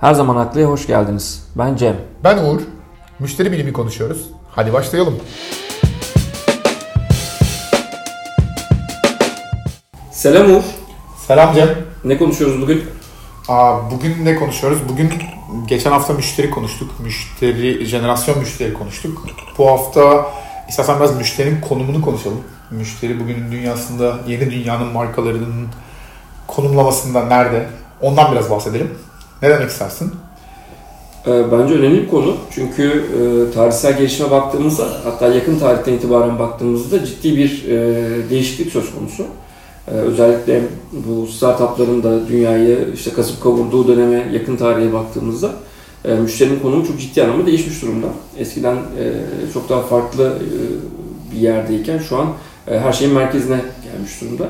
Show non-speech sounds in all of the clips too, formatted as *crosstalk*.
Her zaman haklıya hoş geldiniz. Ben Cem. Ben Uğur. Müşteri bilimi konuşuyoruz. Hadi başlayalım. Selam Uğur. Selam Cem. Ne konuşuyoruz bugün? Aa, bugün ne konuşuyoruz? Bugün geçen hafta müşteri konuştuk. Müşteri, jenerasyon müşteri konuştuk. Bu hafta istersen biraz müşterinin konumunu konuşalım. Müşteri bugünün dünyasında yeni dünyanın markalarının konumlamasında nerede? Ondan biraz bahsedelim. Ne demek istersin? Ee, bence önemli bir konu. Çünkü e, tarihsel gelişime baktığımızda, hatta yakın tarihten itibaren baktığımızda ciddi bir e, değişiklik söz konusu. E, özellikle bu startupların da dünyayı işte kasıp kavurduğu döneme yakın tarihe baktığımızda e, müşterinin konumu çok ciddi anlamda değişmiş durumda. Eskiden çok daha farklı bir yerdeyken şu an her şeyin merkezine gelmiş durumda.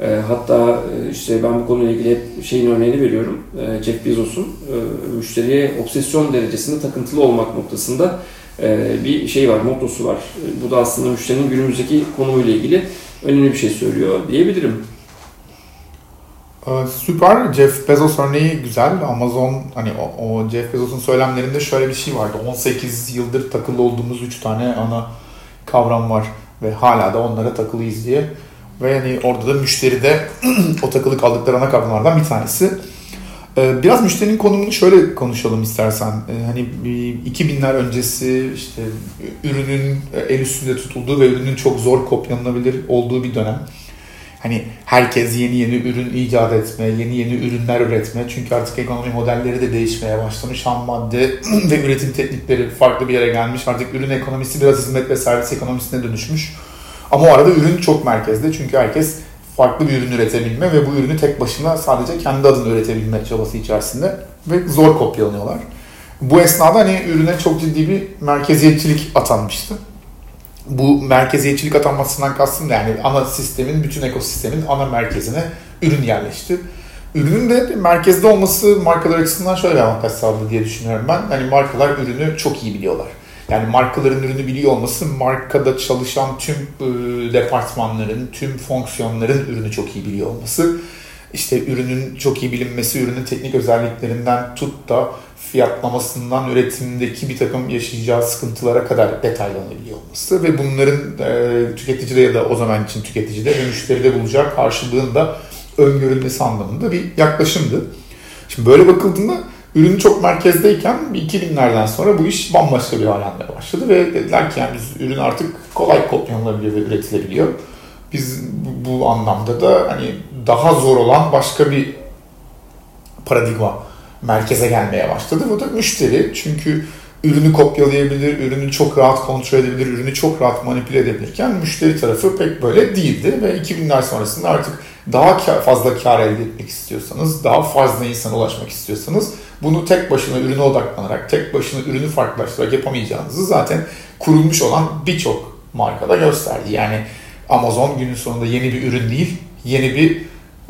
E, hatta e, işte ben bu konuyla ilgili hep şeyin örneğini veriyorum. E, Jeff Bezos'un e, müşteriye obsesyon derecesinde takıntılı olmak noktasında e, bir şey var, mottosu var. Bu da aslında müşterinin günümüzdeki konumuyla ilgili önemli bir şey söylüyor diyebilirim. Ee, süper. Jeff Bezos örneği güzel. Amazon hani o, o Jeff Bezos'un söylemlerinde şöyle bir şey vardı. 18 yıldır takılı olduğumuz 3 tane ana kavram var ve hala da onlara takılıyız diye. Ve yani orada da müşteri de *clears throat* o takılı kaldıkları ana kavramlardan bir tanesi. Ee, biraz müşterinin konumunu şöyle konuşalım istersen. Ee, hani 2000'ler öncesi işte ürünün el üstünde tutulduğu ve ürünün çok zor kopyalanabilir olduğu bir dönem. Hani herkes yeni yeni ürün icat etme, yeni yeni ürünler üretme. Çünkü artık ekonomi modelleri de değişmeye başlamış. Ham madde *clears throat* ve üretim teknikleri farklı bir yere gelmiş. Artık ürün ekonomisi biraz hizmet ve servis ekonomisine dönüşmüş. Ama o arada ürün çok merkezde. Çünkü herkes farklı bir ürün üretebilme ve bu ürünü tek başına sadece kendi adını üretebilme çabası içerisinde ve zor kopyalanıyorlar. Bu esnada hani ürüne çok ciddi bir merkeziyetçilik atanmıştı. Bu merkeziyetçilik atanmasından kastım da yani ana sistemin, bütün ekosistemin ana merkezine ürün yerleşti. Ürünün de merkezde olması markalar açısından şöyle bir avantaj sağladı diye düşünüyorum ben. Hani markalar ürünü çok iyi biliyorlar. Yani markaların ürünü biliyor olması markada çalışan tüm e, departmanların, tüm fonksiyonların ürünü çok iyi biliyor olması. İşte ürünün çok iyi bilinmesi, ürünün teknik özelliklerinden tut da fiyatlamasından üretimindeki bir takım yaşayacağı sıkıntılara kadar detaylanabiliyor olması ve bunların e, tüketicide ya da o zaman için tüketicide ve müşteride bulacağı karşılığında da öngörülmesi anlamında bir yaklaşımdı. Şimdi böyle bakıldığında ürün çok merkezdeyken 2000'lerden sonra bu iş bambaşka bir almaya başladı ve dediler ki yani biz ürün artık kolay kopyalanabiliyor ve üretilebiliyor. Biz bu anlamda da hani daha zor olan başka bir paradigma merkeze gelmeye başladı. Bu da müşteri. Çünkü ürünü kopyalayabilir, ürünü çok rahat kontrol edebilir, ürünü çok rahat manipüle edebilirken müşteri tarafı pek böyle değildi ve 2000'ler sonrasında artık daha fazla kar elde etmek istiyorsanız, daha fazla insana ulaşmak istiyorsanız bunu tek başına ürüne odaklanarak, tek başına ürünü farklılaştırarak yapamayacağınızı zaten kurulmuş olan birçok markada gösterdi. Yani Amazon günün sonunda yeni bir ürün değil, yeni bir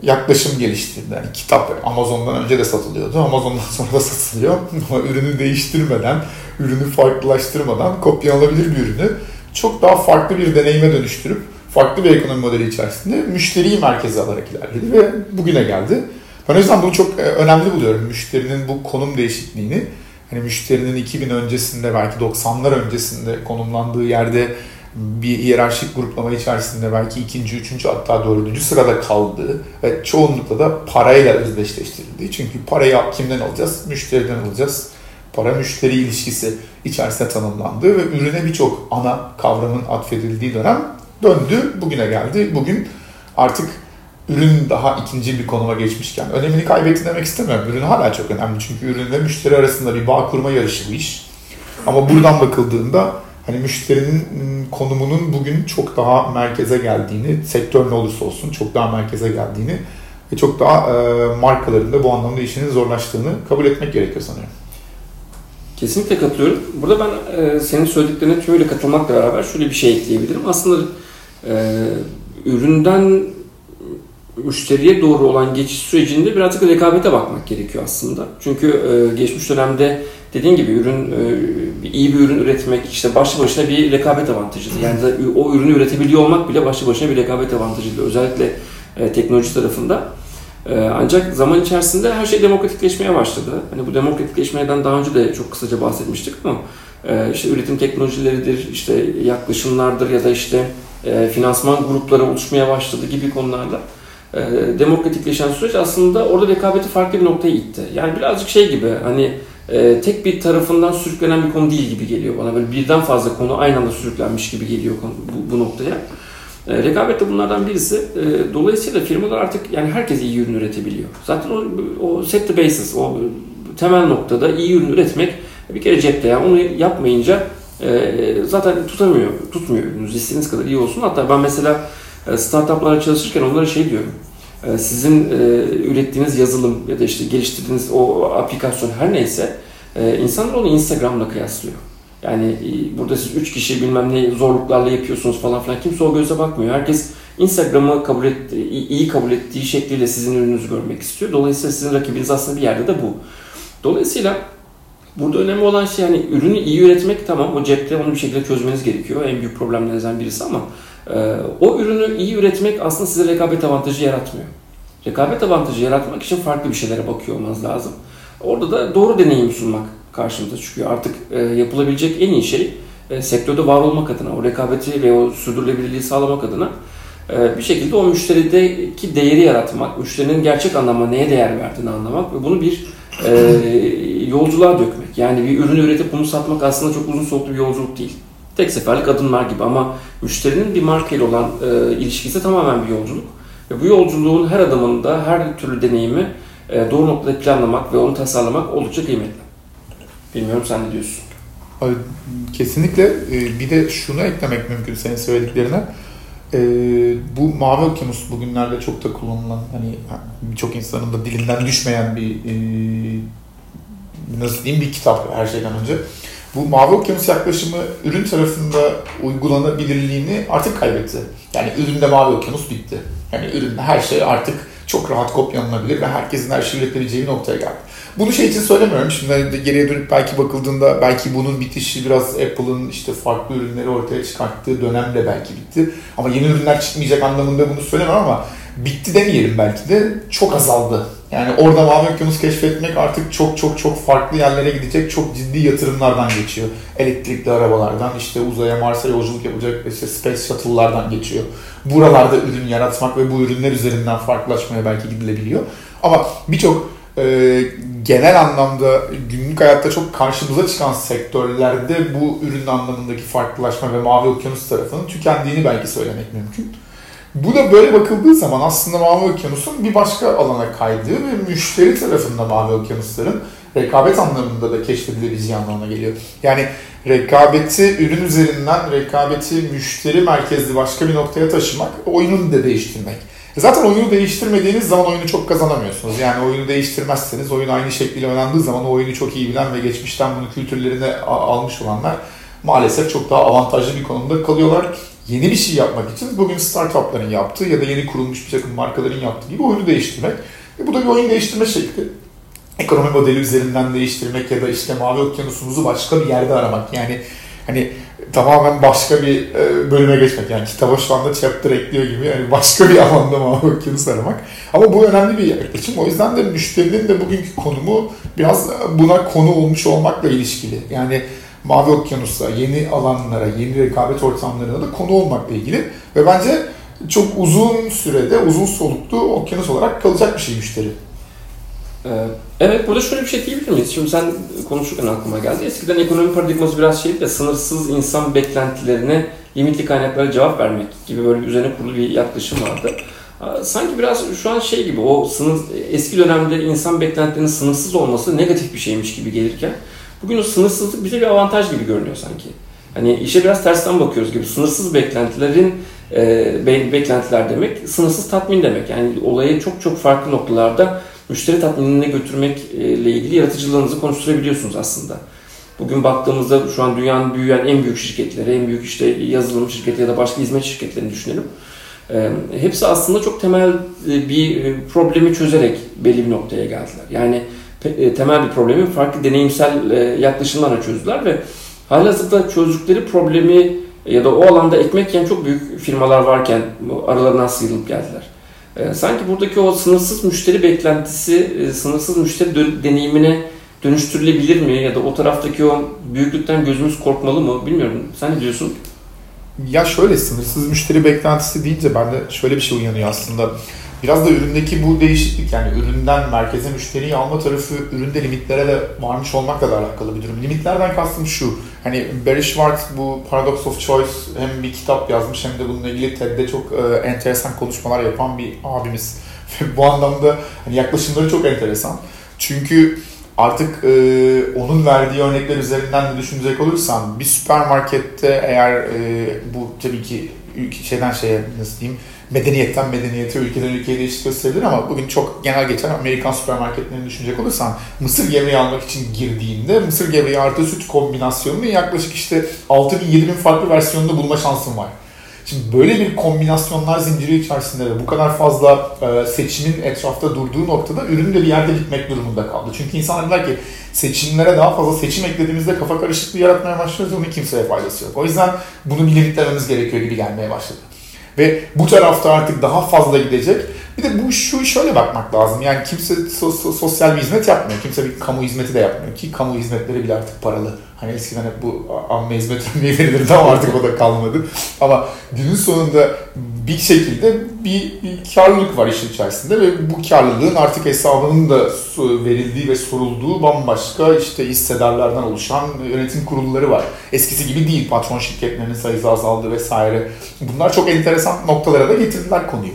yaklaşım geliştirdi. Yani kitap Amazon'dan önce de satılıyordu. Amazon'dan *laughs* sonra da satılıyor. *laughs* Ama ürünü değiştirmeden, ürünü farklılaştırmadan kopyalanabilir bir ürünü çok daha farklı bir deneyime dönüştürüp farklı bir ekonomi modeli içerisinde müşteriyi merkeze alarak ilerledi ve bugüne geldi. Ben o yüzden bunu çok e, önemli buluyorum. Müşterinin bu konum değişikliğini. Hani müşterinin 2000 öncesinde belki 90'lar öncesinde konumlandığı yerde bir hiyerarşik gruplama içerisinde belki ikinci, üçüncü hatta dördüncü sırada kaldığı ve çoğunlukla da parayla özdeşleştirildiği. Çünkü parayı kimden alacağız? Müşteriden alacağız. Para müşteri ilişkisi içerisinde tanımlandığı ve ürüne birçok ana kavramın atfedildiği dönem döndü. Bugüne geldi. Bugün artık ürün daha ikinci bir konuma geçmişken önemini kaybetti demek istemiyorum. Ürün hala çok önemli çünkü ürün ve müşteri arasında bir bağ kurma yarışı bu iş. Ama buradan bakıldığında hani müşterinin ıı, konumunun bugün çok daha merkeze geldiğini, sektör ne olursa olsun çok daha merkeze geldiğini ve çok daha e, markaların da bu anlamda işinin zorlaştığını kabul etmek gerekiyor sanıyorum. Kesinlikle katılıyorum. Burada ben e, senin söylediklerine şöyle katılmakla beraber şöyle bir şey ekleyebilirim. Aslında e, üründen müşteriye doğru olan geçiş sürecinde birazcık rekabete bakmak gerekiyor aslında. Çünkü e, geçmiş dönemde dediğin gibi ürün e, iyi bir ürün üretmek işte başlı başına bir rekabet avantajıydı. Yani de, o ürünü üretebiliyor olmak bile başlı başına bir rekabet avantajıydı. Özellikle e, teknoloji tarafında. E, ancak zaman içerisinde her şey demokratikleşmeye başladı. Hani bu demokratikleşmeden daha önce de çok kısaca bahsetmiştik ama işte üretim teknolojileridir, işte yaklaşımlardır ya da işte finansman grupları oluşmaya başladı gibi konularla e, demokratikleşen süreç aslında orada rekabeti farklı bir noktaya itti. Yani birazcık şey gibi hani e, tek bir tarafından sürüklenen bir konu değil gibi geliyor bana. Böyle birden fazla konu aynı anda sürüklenmiş gibi geliyor bu, bu noktaya. E, rekabet de bunlardan birisi. E, dolayısıyla firmalar artık yani herkes iyi ürün üretebiliyor. Zaten o, o set the basis, o temel noktada iyi ürün üretmek bir kere cepte. Yani onu yapmayınca e, zaten tutamıyor, tutmuyor ürününüz. İstediğiniz kadar iyi olsun. Hatta ben mesela startuplara çalışırken onlara şey diyorum. E, sizin e, ürettiğiniz yazılım ya da işte geliştirdiğiniz o aplikasyon her neyse e, insanlar onu Instagram'la kıyaslıyor. Yani e, burada siz üç kişi bilmem ne zorluklarla yapıyorsunuz falan filan. Kimse o göze bakmıyor. Herkes Instagram'ı kabul et, iyi kabul ettiği şekliyle sizin ürününüzü görmek istiyor. Dolayısıyla sizin rakibiniz aslında bir yerde de bu. Dolayısıyla burada önemli olan şey yani ürünü iyi üretmek tamam o cepte onu bir şekilde çözmeniz gerekiyor. En büyük problemlerinizden birisi ama e, o ürünü iyi üretmek aslında size rekabet avantajı yaratmıyor. Rekabet avantajı yaratmak için farklı bir şeylere bakıyor olmanız lazım. Orada da doğru deneyim sunmak karşımıza çıkıyor. Artık e, yapılabilecek en iyi şey e, sektörde var olmak adına, o rekabeti ve o sürdürülebilirliği sağlamak adına e, bir şekilde o müşterideki değeri yaratmak, müşterinin gerçek anlamda neye değer verdiğini anlamak ve bunu bir yolculuğa dökmek. Yani bir ürünü üretip bunu satmak aslında çok uzun soluklu bir yolculuk değil. Tek seferlik adımlar gibi ama müşterinin bir marka ile olan e, ilişkisi tamamen bir yolculuk. Ve bu yolculuğun her adımında her türlü deneyimi e, doğru noktada planlamak ve onu tasarlamak oldukça kıymetli. Bilmiyorum sen ne diyorsun? Kesinlikle. E, bir de şunu eklemek mümkün senin söylediklerine. E, bu Mavi Okyanus bugünlerde çok da kullanılan, hani birçok insanın da dilinden düşmeyen bir e, nasıl diyeyim bir kitap her şeyden önce. Bu Mavi Okyanus yaklaşımı ürün tarafında uygulanabilirliğini artık kaybetti. Yani üründe Mavi Okyanus bitti. Yani üründe her şey artık çok rahat kopyalanabilir ve herkesin her şeyi üretebileceği bir noktaya geldi. Bunu şey için söylemiyorum. Şimdi geriye dönüp belki bakıldığında belki bunun bitişi biraz Apple'ın işte farklı ürünleri ortaya çıkarttığı dönemle belki bitti. Ama yeni ürünler çıkmayacak anlamında bunu söylemem ama bitti demeyelim belki de çok azaldı. Yani orada mavi okyanus keşfetmek artık çok çok çok farklı yerlere gidecek çok ciddi yatırımlardan geçiyor. Elektrikli arabalardan işte uzaya Mars'a yolculuk yapacak işte space shuttle'lardan geçiyor. Buralarda ürün yaratmak ve bu ürünler üzerinden farklılaşmaya belki gidilebiliyor. Ama birçok e, genel anlamda günlük hayatta çok karşımıza çıkan sektörlerde bu ürün anlamındaki farklılaşma ve mavi okyanus tarafının tükendiğini belki söylemek mümkün. Bu da böyle bakıldığı zaman aslında Mavi Okyanus'un bir başka alana kaydığı ve müşteri tarafında Mavi Okyanusların rekabet anlamında da keşfedilebileceği anlamına geliyor. Yani rekabeti ürün üzerinden rekabeti müşteri merkezli başka bir noktaya taşımak, oyunu da değiştirmek. Zaten oyunu değiştirmediğiniz zaman oyunu çok kazanamıyorsunuz. Yani oyunu değiştirmezseniz oyun aynı şekilde oynandığı zaman o oyunu çok iyi bilen ve geçmişten bunu kültürlerine almış olanlar maalesef çok daha avantajlı bir konumda kalıyorlar yeni bir şey yapmak için bugün startupların yaptığı ya da yeni kurulmuş bir takım markaların yaptığı gibi oyunu değiştirmek. E bu da bir oyun değiştirme şekli. Ekonomi modeli üzerinden değiştirmek ya da işte mavi okyanusumuzu başka bir yerde aramak. Yani hani tamamen başka bir e, bölüme geçmek. Yani kitaba şu anda chapter ekliyor gibi yani başka bir alanda mavi okyanus aramak. Ama bu önemli bir yaklaşım. O yüzden de müşterinin de bugünkü konumu biraz buna konu olmuş olmakla ilişkili. Yani Mavi Okyanus'a, yeni alanlara, yeni rekabet ortamlarına da konu olmakla ilgili. Ve bence çok uzun sürede, uzun soluklu okyanus olarak kalacak bir şey müşteri. Ee, evet, burada şöyle bir şey diyebilir miyiz? Şimdi sen konuşurken aklıma geldi. Eskiden ekonomi paradigması biraz şeydi de sınırsız insan beklentilerine limitli kaynaklara cevap vermek gibi böyle üzerine kurulu bir yaklaşım vardı. Sanki biraz şu an şey gibi o sınır, eski dönemde insan beklentilerinin sınırsız olması negatif bir şeymiş gibi gelirken Bugün o sınırsızlık bize bir avantaj gibi görünüyor sanki. Hani işe biraz tersten bakıyoruz gibi. Sınırsız beklentilerin e, beklentiler demek, sınırsız tatmin demek. Yani olayı çok çok farklı noktalarda müşteri tatminine götürmekle ilgili yaratıcılığınızı konuşturabiliyorsunuz aslında. Bugün baktığımızda şu an dünyanın büyüyen en büyük şirketleri, en büyük işte yazılım şirketi ya da başka hizmet şirketlerini düşünelim. E, hepsi aslında çok temel bir problemi çözerek belli bir noktaya geldiler. Yani e, temel bir problemi farklı deneyimsel e, yaklaşımlarla çözdüler ve halihazırda çözdükleri problemi ya da o alanda ekmek yiyen çok büyük firmalar varken aralarından sıyrılıp geldiler. E, sanki buradaki o sınırsız müşteri beklentisi, e, sınırsız müşteri deneyimine dönüştürülebilir mi? Ya da o taraftaki o büyüklükten gözümüz korkmalı mı? Bilmiyorum. Sen ne diyorsun? Ya şöyle sınırsız müşteri beklentisi deyince bende şöyle bir şey uyanıyor aslında. Biraz da üründeki bu değişiklik yani üründen merkeze müşteriyi alma tarafı üründe limitlere de varmış olmakla da alakalı bir durum. Limitlerden kastım şu. Hani Barry Schwartz bu Paradox of Choice hem bir kitap yazmış hem de bununla ilgili TED'de çok e, enteresan konuşmalar yapan bir abimiz. *laughs* bu anlamda hani yaklaşımları çok enteresan. Çünkü artık e, onun verdiği örnekler üzerinden de düşünecek olursan bir süpermarkette eğer e, bu tabii ki şeyden şeye nasıl diyeyim medeniyetten medeniyete, ülkeden ülkeye değişik gösterebilir ama bugün çok genel geçen Amerikan süpermarketlerini düşünecek olursan mısır gevreği almak için girdiğinde mısır gevreği artı süt kombinasyonunu yaklaşık işte 6000-7000 farklı versiyonunda bulma şansın var. Şimdi böyle bir kombinasyonlar zinciri içerisinde de bu kadar fazla e, seçimin etrafta durduğu noktada ürün de bir yerde bitmek durumunda kaldı. Çünkü insanlar dediler ki seçimlere daha fazla seçim eklediğimizde kafa karışıklığı yaratmaya başlıyoruz onun kimseye faydası yok. O yüzden bunu bir limitlememiz gerekiyor gibi gelmeye başladı. Ve bu tarafta artık daha fazla gidecek. Bir de bu şu şöyle bakmak lazım. Yani kimse so- sosyal bir hizmet yapmıyor. Kimse bir kamu hizmeti de yapmıyor ki kamu hizmetleri bile artık paralı. Hani eskiden hep bu amme hizmet *laughs* örneği verilirdi ama artık o da kalmadı. Ama günün sonunda bir şekilde bir, bir karlılık var işin içerisinde ve bu karlılığın artık hesabının da verildiği ve sorulduğu bambaşka işte hissedarlardan oluşan yönetim kurulları var. Eskisi gibi değil patron şirketlerinin sayısı azaldı vesaire. Bunlar çok enteresan noktalara da getirdiler konuyu.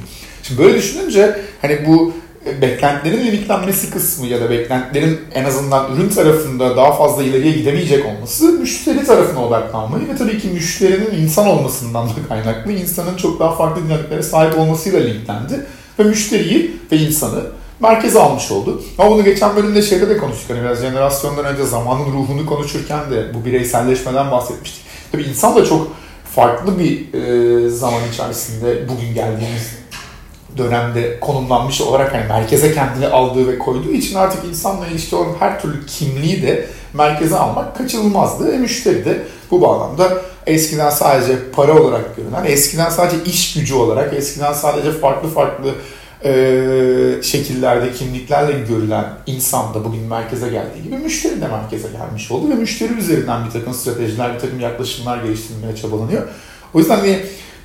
Şimdi böyle düşününce hani bu e, beklentilerin limitlenmesi kısmı ya da beklentilerin en azından ürün tarafında daha fazla ileriye gidemeyecek olması müşteri tarafına odaklanmayı ve tabii ki müşterinin insan olmasından da kaynaklı insanın çok daha farklı dinamiklere sahip olmasıyla linklendi ve müşteriyi ve insanı merkeze almış oldu. Ama bunu geçen bölümde şeyde de konuştuk. Hani biraz jenerasyondan önce zamanın ruhunu konuşurken de bu bireyselleşmeden bahsetmiştik. Tabii insan da çok farklı bir e, zaman içerisinde bugün geldiğimiz dönemde konumlanmış olarak hani merkeze kendini aldığı ve koyduğu için artık insanla ilişki olan her türlü kimliği de merkeze almak kaçınılmazdı. E, müşteri de bu bağlamda eskiden sadece para olarak görünen, eskiden sadece iş gücü olarak, eskiden sadece farklı farklı e, şekillerde, kimliklerle görülen insan da bugün merkeze geldiği gibi müşteri de merkeze gelmiş oldu ve müşteri üzerinden bir takım stratejiler, bir takım yaklaşımlar geliştirilmeye çabalanıyor. O yüzden hani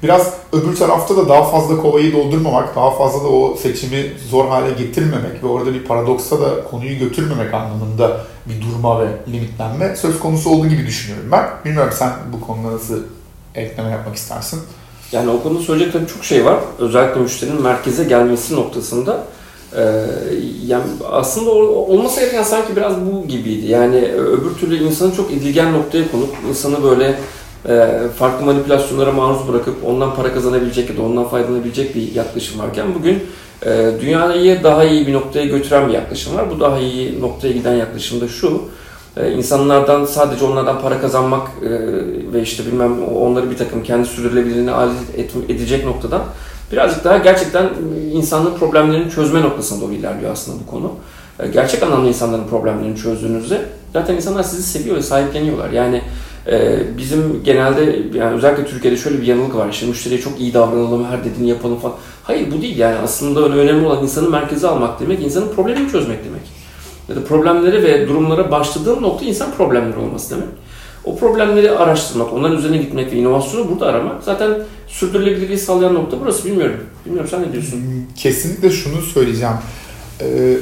biraz öbür tarafta da daha fazla kovayı doldurmamak, daha fazla da o seçimi zor hale getirmemek ve orada bir paradoksa da konuyu götürmemek anlamında bir durma ve limitlenme söz konusu olduğu gibi düşünüyorum ben. Bilmiyorum sen bu konuda nasıl ekleme yapmak istersin? Yani o konuda söyleyecek tabii çok şey var. Özellikle müşterinin merkeze gelmesi noktasında. Ee, yani aslında olması gereken sanki biraz bu gibiydi. Yani öbür türlü insanı çok edilgen noktaya konup insanı böyle e, farklı manipülasyonlara maruz bırakıp ondan para kazanabilecek ya da ondan faydalanabilecek bir yaklaşım varken bugün e, dünyayı daha iyi bir noktaya götüren bir yaklaşım var. Bu daha iyi noktaya giden yaklaşım da şu. E, insanlardan sadece onlardan para kazanmak ve işte bilmem onları bir takım kendi sürdürülebilirliğine alet edecek noktadan birazcık daha gerçekten insanlığın problemlerini çözme noktasına doğru ilerliyor aslında bu konu. Gerçek anlamda insanların problemlerini çözdüğünüzde zaten insanlar sizi seviyor ve sahipleniyorlar. Yani ee, bizim genelde yani özellikle Türkiye'de şöyle bir yanılgı var. İşte müşteriye çok iyi davranalım, her dediğini yapalım falan. Hayır bu değil yani. Aslında önemli olan insanı merkeze almak demek, insanın problemini çözmek demek. Ya da problemleri ve durumlara başladığın nokta insan problemleri olması demek. O problemleri araştırmak, onların üzerine gitmek ve inovasyonu burada aramak zaten sürdürülebilirliği sağlayan nokta burası. Bilmiyorum. Bilmiyorum sen ne diyorsun? Kesinlikle şunu söyleyeceğim. Ee,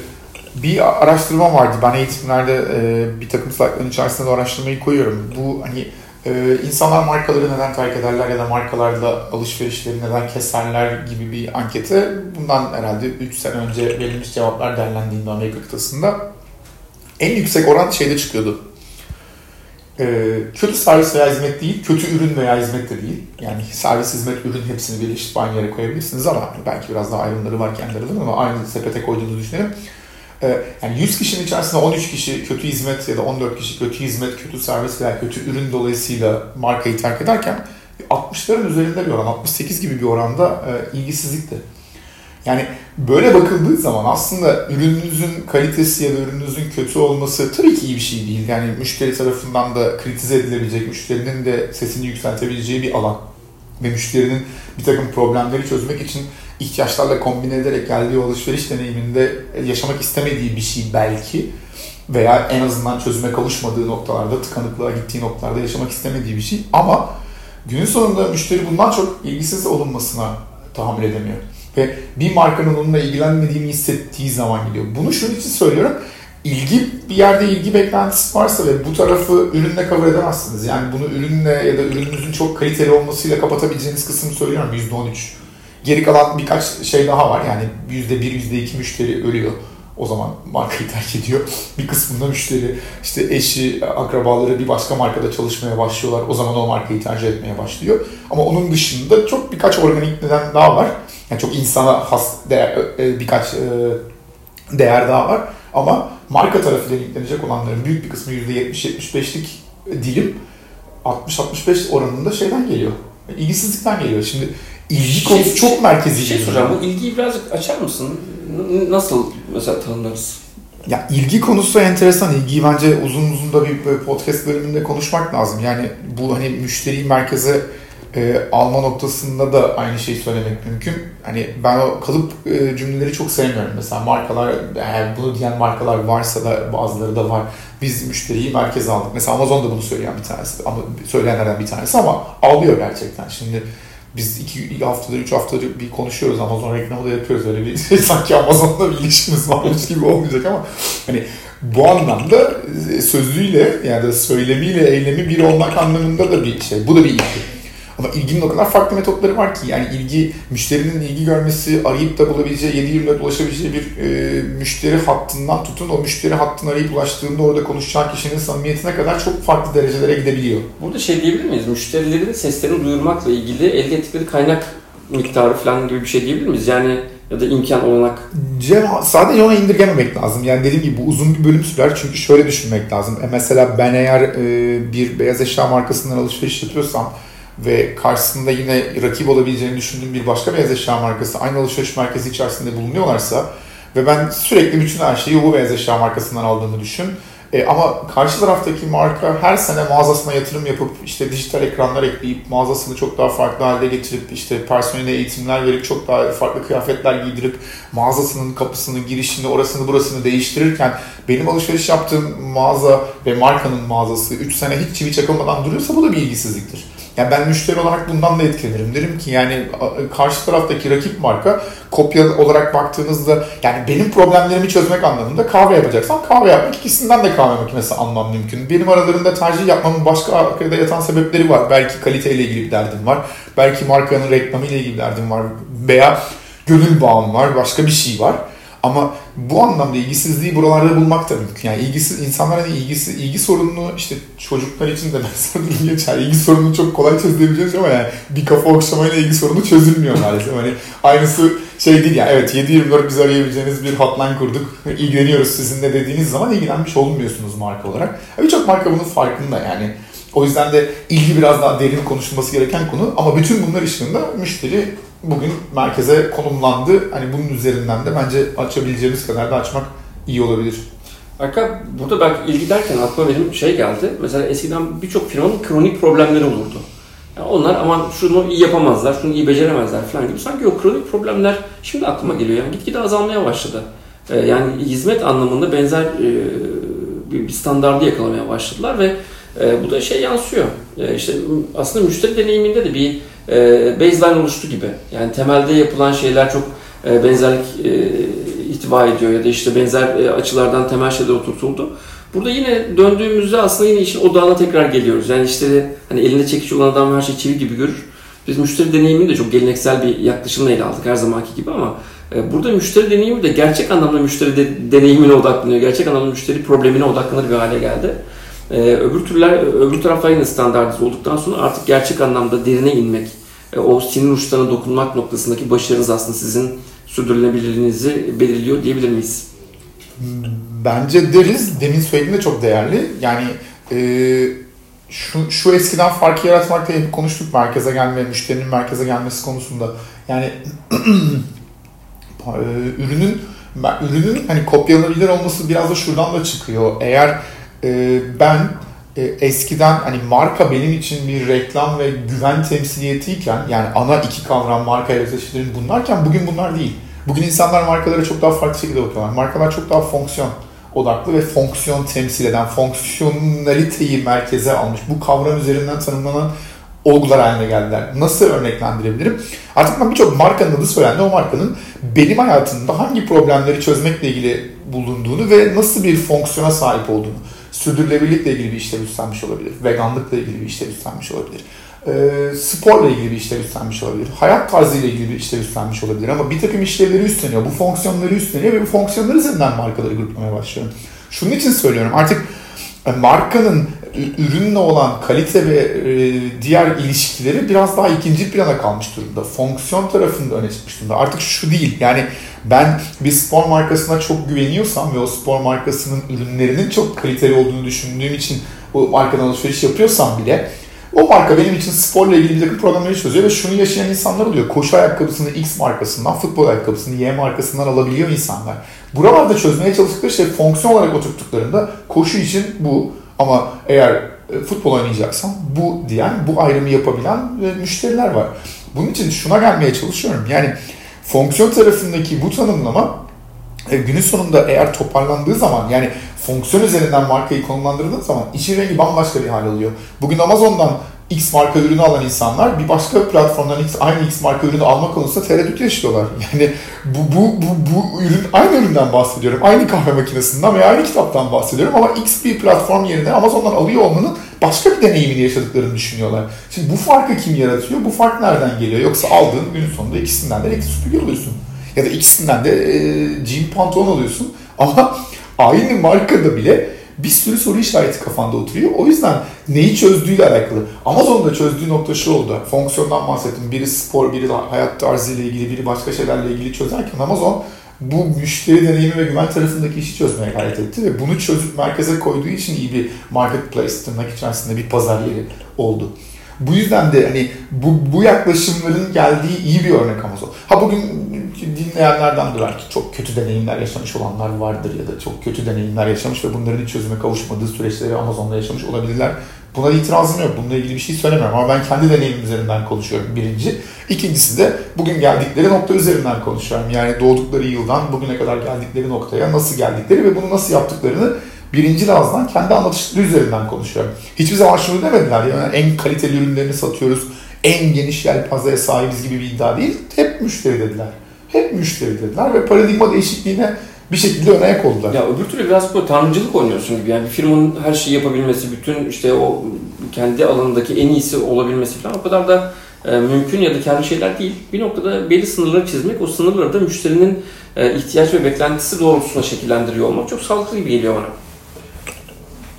bir araştırma vardı. Ben eğitimlerde e, bir takım slaytların içerisinde de araştırmayı koyuyorum. Bu hani e, insanlar markaları neden terk ederler ya da markalarla alışverişleri neden keserler gibi bir ankete bundan herhalde 3 sene önce verilmiş cevaplar derlendiğinde Amerika kıtasında en yüksek oran şeyde çıkıyordu. E, kötü servis veya hizmet değil, kötü ürün veya hizmet de değil. Yani servis, hizmet, ürün hepsini birleştirip aynı yere koyabilirsiniz ama belki biraz daha ayrımları var kendi ama aynı sepete koyduğunu düşünelim. Ee, yani 100 kişinin içerisinde 13 kişi kötü hizmet ya da 14 kişi kötü hizmet, kötü servis veya kötü ürün dolayısıyla markayı terk ederken 60'ların üzerinde bir oran, 68 gibi bir oranda e, ilgisizlikti. Yani böyle bakıldığı zaman aslında ürününüzün kalitesi ya da ürününüzün kötü olması tabii ki iyi bir şey değil. Yani müşteri tarafından da kritize edilebilecek, müşterinin de sesini yükseltebileceği bir alan. Ve müşterinin bir takım problemleri çözmek için ihtiyaçlarla kombine ederek geldiği alışveriş deneyiminde yaşamak istemediği bir şey belki veya en azından çözüme kavuşmadığı noktalarda, tıkanıklığa gittiği noktalarda yaşamak istemediği bir şey. Ama günün sonunda müşteri bundan çok ilgisiz olunmasına tahammül edemiyor. Ve bir markanın onunla ilgilenmediğini hissettiği zaman gidiyor. Bunu şunun için söylüyorum. İlgi bir yerde ilgi beklentisi varsa ve bu tarafı ürünle cover edemezsiniz. Yani bunu ürünle ya da ürününüzün çok kaliteli olmasıyla kapatabileceğiniz kısmı söylüyorum %13. Geri kalan birkaç şey daha var. Yani %1, %2 müşteri ölüyor. O zaman markayı terk ediyor. *laughs* Bir kısmında müşteri işte eşi, akrabaları bir başka markada çalışmaya başlıyorlar. O zaman o markayı tercih etmeye başlıyor. Ama onun dışında çok birkaç organik neden daha var. Yani çok insana has değer, e, birkaç e, değer daha var. Ama marka tarafıyla linklenecek olanların büyük bir kısmı %70-75'lik dilim 60-65 oranında şeyden geliyor. İlgisizlikten geliyor. Şimdi ilgi şey, konusu çok merkezi. Bir şey soracağım. Bu ilgiyi birazcık açar mısın? Nasıl mesela tanımlarız? Ya ilgi konusu enteresan. İlgiyi bence uzun uzun da bir podcast bölümünde konuşmak lazım. Yani bu hani müşteri merkeze e, alma noktasında da aynı şeyi söylemek mümkün. Hani ben o kalıp e, cümleleri çok sevmiyorum. Mesela markalar, eğer bunu diyen markalar varsa da bazıları da var. Biz müşteriyi merkeze aldık. Mesela Amazon da bunu söyleyen bir tanesi. Ama söyleyenlerden bir tanesi ama ağlıyor gerçekten. Şimdi biz iki haftadır, üç haftadır bir konuşuyoruz. Amazon reklamı da yapıyoruz. Öyle bir *laughs* sanki Amazon'la bir ilişkimiz varmış gibi olmayacak ama hani bu anlamda e, sözüyle yani söylemiyle eylemi bir olmak anlamında da bir şey. Bu da bir ilgi. Ama ilginin o kadar farklı metotları var ki yani ilgi, müşterinin ilgi görmesi, arayıp da bulabileceği, 7-24 ulaşabileceği bir e, müşteri hattından tutun o müşteri hattını arayıp ulaştığında orada konuşacak kişinin samimiyetine kadar çok farklı derecelere gidebiliyor. Burada şey diyebilir miyiz? Müşterilerin seslerini duyurmakla ilgili elde ettikleri kaynak miktarı falan gibi bir şey diyebilir miyiz? Yani ya da imkan olanak. Cem, sadece ona indirgememek lazım. Yani dediğim gibi bu uzun bir bölüm sürer çünkü şöyle düşünmek lazım. E mesela ben eğer e, bir beyaz eşya markasından alışveriş yapıyorsam ve karşısında yine rakip olabileceğini düşündüğüm bir başka beyaz eşya markası aynı alışveriş merkezi içerisinde bulunuyorlarsa ve ben sürekli bütün her şeyi bu beyaz eşya markasından aldığımı düşün. E, ama karşı taraftaki marka her sene mağazasına yatırım yapıp işte dijital ekranlar ekleyip mağazasını çok daha farklı halde getirip işte personeline eğitimler verip çok daha farklı kıyafetler giydirip mağazasının kapısını, girişini, orasını burasını değiştirirken benim alışveriş yaptığım mağaza ve markanın mağazası 3 sene hiç çivi çakılmadan duruyorsa bu da bir ilgisizliktir. Yani ben müşteri olarak bundan da etkilenirim. Derim ki yani karşı taraftaki rakip marka kopya olarak baktığınızda yani benim problemlerimi çözmek anlamında kahve yapacaksan kahve yapmak ikisinden de kahve makinesi almam mümkün. Benim aralarında tercih yapmamın başka arkada yatan sebepleri var. Belki kaliteyle ilgili bir derdim var. Belki markanın reklamıyla ilgili bir derdim var. Veya gönül bağım var. Başka bir şey var. Ama bu anlamda ilgisizliği buralarda bulmak da mümkün. Yani ilgisiz insanların hani ilgisi ilgi sorununu işte çocuklar için de benzer durum geçer. İlgi sorununu çok kolay çözebileceğiz ama yani bir kafa okşamayla ilgi sorunu çözülmüyor maalesef. Hani aynısı şey değil yani evet 7-24 biz arayabileceğiniz bir hotline kurduk. İlgileniyoruz sizinle dediğiniz zaman ilgilenmiş olmuyorsunuz marka olarak. Birçok marka bunun farkında yani. O yüzden de ilgi biraz daha derin konuşulması gereken konu. Ama bütün bunlar ışığında müşteri bugün merkeze konumlandı. Hani bunun üzerinden de bence açabileceğimiz kadar da açmak iyi olabilir. Arka burada belki ilgi derken aklıma benim şey geldi. Mesela eskiden birçok firmanın kronik problemleri olurdu. Yani onlar aman şunu iyi yapamazlar, şunu iyi beceremezler falan gibi. Sanki o kronik problemler şimdi aklıma geliyor. Yani gitgide azalmaya başladı. Ee, yani hizmet anlamında benzer e, bir standardı yakalamaya başladılar ve e, bu da şey yansıyor. E, işte aslında müşteri deneyiminde de bir e, baseline oluştu gibi. Yani temelde yapılan şeyler çok e, benzerlik e, ihtiva ediyor ya da işte benzer e, açılardan temel şeyler oturtuldu. Burada yine döndüğümüzde aslında yine işin odağına tekrar geliyoruz. Yani işte hani elinde çekiç olan adam her şey çivi gibi görür. Biz müşteri deneyimini de çok geleneksel bir yaklaşımla ele aldık her zamanki gibi ama e, burada müşteri deneyimi de gerçek anlamda müşteri de, deneyimine odaklanıyor. Gerçek anlamda müşteri problemine odaklanır bir hale geldi. Ee, öbür türler, öbür taraflar yine standartize olduktan sonra artık gerçek anlamda derine inmek, e, o sinir uçlarına dokunmak noktasındaki başarınız aslında sizin sürdürülebilirliğinizi belirliyor diyebilir miyiz? Bence deriz. Demin söylediğin de çok değerli. Yani e, şu, şu eskiden farkı yaratmakta hep konuştuk merkeze gelme, müşterinin merkeze gelmesi konusunda. Yani *clears throat* e, ürünün ürünün hani kopyalanabilir olması biraz da şuradan da çıkıyor. Eğer e, ben e, eskiden hani marka benim için bir reklam ve güven temsiliyetiyken yani ana iki kavram marka özdeşlerin bunlarken bugün bunlar değil. Bugün insanlar markalara çok daha farklı şekilde bakıyorlar. Markalar çok daha fonksiyon odaklı ve fonksiyon temsil eden, fonksiyonaliteyi merkeze almış. Bu kavram üzerinden tanımlanan olgular haline geldiler. Nasıl örneklendirebilirim? Artık ben birçok markanın adı söylendi. O markanın benim hayatımda hangi problemleri çözmekle ilgili bulunduğunu ve nasıl bir fonksiyona sahip olduğunu, sürdürülebilirlikle ilgili bir işlev üstlenmiş olabilir, veganlıkla ilgili bir işlev üstlenmiş olabilir, e, sporla ilgili bir işlev üstlenmiş olabilir, hayat tarzıyla ilgili bir işlev üstlenmiş olabilir. Ama bir takım işlevleri üstleniyor, bu fonksiyonları üstleniyor ve bu fonksiyonları üzerinden markaları gruplamaya başlıyorum. Şunun için söylüyorum. Artık markanın ürünle olan kalite ve e, diğer ilişkileri biraz daha ikinci plana kalmış durumda. Fonksiyon tarafında öne çıkmış durumda. Artık şu değil yani ben bir spor markasına çok güveniyorsam ve o spor markasının ürünlerinin çok kaliteli olduğunu düşündüğüm için o markadan alışveriş yapıyorsam bile o marka benim için sporla ilgili bir takım problemleri çözüyor ve şunu yaşayan insanlar oluyor. Koşu ayakkabısını X markasından, futbol ayakkabısını Y markasından alabiliyor insanlar. Buralarda çözmeye çalıştıkları şey fonksiyon olarak oturttuklarında koşu için bu ama eğer e, futbol oynayacaksam bu diyen, bu ayrımı yapabilen e, müşteriler var. Bunun için şuna gelmeye çalışıyorum. Yani fonksiyon tarafındaki bu tanımlama e, günün sonunda eğer toparlandığı zaman yani fonksiyon üzerinden markayı konumlandırdığı zaman işin rengi bambaşka bir hal alıyor. Bugün Amazon'dan X marka ürünü alan insanlar bir başka platformdan X, aynı X marka ürünü alma konusunda tereddüt yaşıyorlar. *laughs* Yani bu, bu, bu, bu ürün aynı üründen bahsediyorum. Aynı kahve makinesinden veya aynı kitaptan bahsediyorum ama X bir platform yerine Amazon'dan alıyor olmanın başka bir deneyimini yaşadıklarını düşünüyorlar. Şimdi bu farkı kim yaratıyor? Bu fark nereden geliyor? Yoksa aldığın günün sonunda ikisinden de renkli süpürge alıyorsun. Ya da ikisinden de e, jean pantolon alıyorsun. Ama aynı markada bile bir sürü soru işareti kafanda oturuyor. O yüzden neyi çözdüğüyle alakalı. Amazon'da çözdüğü nokta şu oldu. Fonksiyondan bahsettim. Biri spor, biri hayat tarzıyla ilgili, biri başka şeylerle ilgili çözerken Amazon bu müşteri deneyimi ve güven tarafındaki işi çözmeye gayret etti ve bunu çözüp merkeze koyduğu için iyi bir marketplace tırnak içerisinde bir pazar yeri oldu. Bu yüzden de hani bu, bu yaklaşımların geldiği iyi bir örnek Amazon. Ha bugün dinleyenlerden durar ki çok kötü deneyimler yaşamış olanlar vardır ya da çok kötü deneyimler yaşamış ve bunların hiç çözüme kavuşmadığı süreçleri Amazon'da yaşamış olabilirler. Buna itirazım yok. Bununla ilgili bir şey söylemiyorum ama ben kendi deneyimim üzerinden konuşuyorum birinci. İkincisi de bugün geldikleri nokta üzerinden konuşuyorum. Yani doğdukları yıldan bugüne kadar geldikleri noktaya nasıl geldikleri ve bunu nasıl yaptıklarını birinci ağızdan kendi anlatışları üzerinden konuşuyorum. Hiçbir zaman şunu demediler yani en kaliteli ürünlerini satıyoruz, en geniş yelpazeye sahibiz gibi bir iddia değil. Hep müşteri dediler. Hep müşteri dediler ve paradigma değişikliğine bir şekilde ön ayak oldular. Ya öbür türlü biraz böyle tanrıcılık oynuyorsun gibi. Yani bir firmanın her şeyi yapabilmesi, bütün işte o kendi alanındaki en iyisi olabilmesi falan o kadar da e, mümkün ya da kendi şeyler değil. Bir noktada belli sınırları çizmek, o sınırları da müşterinin e, ihtiyaç ve beklentisi doğrultusunda şekillendiriyor olmak çok sağlıklı gibi geliyor bana.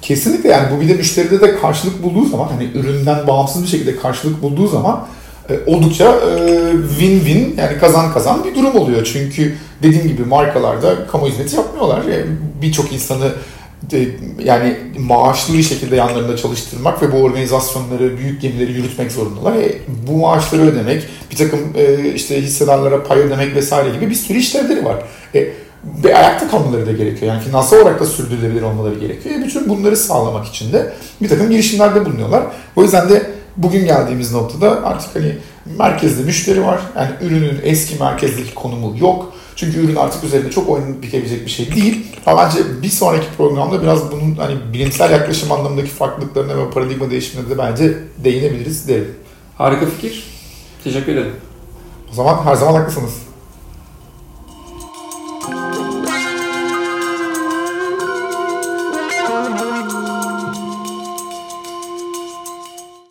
Kesinlikle yani bu bir de müşteride de karşılık bulduğu zaman hani üründen bağımsız bir şekilde karşılık bulduğu zaman e, oldukça e, win-win yani kazan kazan bir durum oluyor. Çünkü dediğim gibi markalarda kamu hizmeti yapmıyorlar. E, birçok insanı yani maaşlı bir şekilde yanlarında çalıştırmak ve bu organizasyonları, büyük gemileri yürütmek zorundalar. E, bu maaşları ödemek, bir takım e, işte hissedarlara pay ödemek vesaire gibi bir sürü işlevleri var. E, ve ayakta kalmaları da gerekiyor. Yani finansal olarak da sürdürülebilir olmaları gerekiyor. E, bütün bunları sağlamak için de bir takım girişimlerde bulunuyorlar. O yüzden de bugün geldiğimiz noktada artık hani merkezde müşteri var. Yani ürünün eski merkezdeki konumu yok. Çünkü ürün artık üzerinde çok oyun bitebilecek bir şey değil. Ama bence bir sonraki programda biraz bunun hani bilimsel yaklaşım anlamındaki farklılıklarına ve paradigma değişimine de bence değinebiliriz derim. Harika fikir. Teşekkür ederim. O zaman her zaman haklısınız.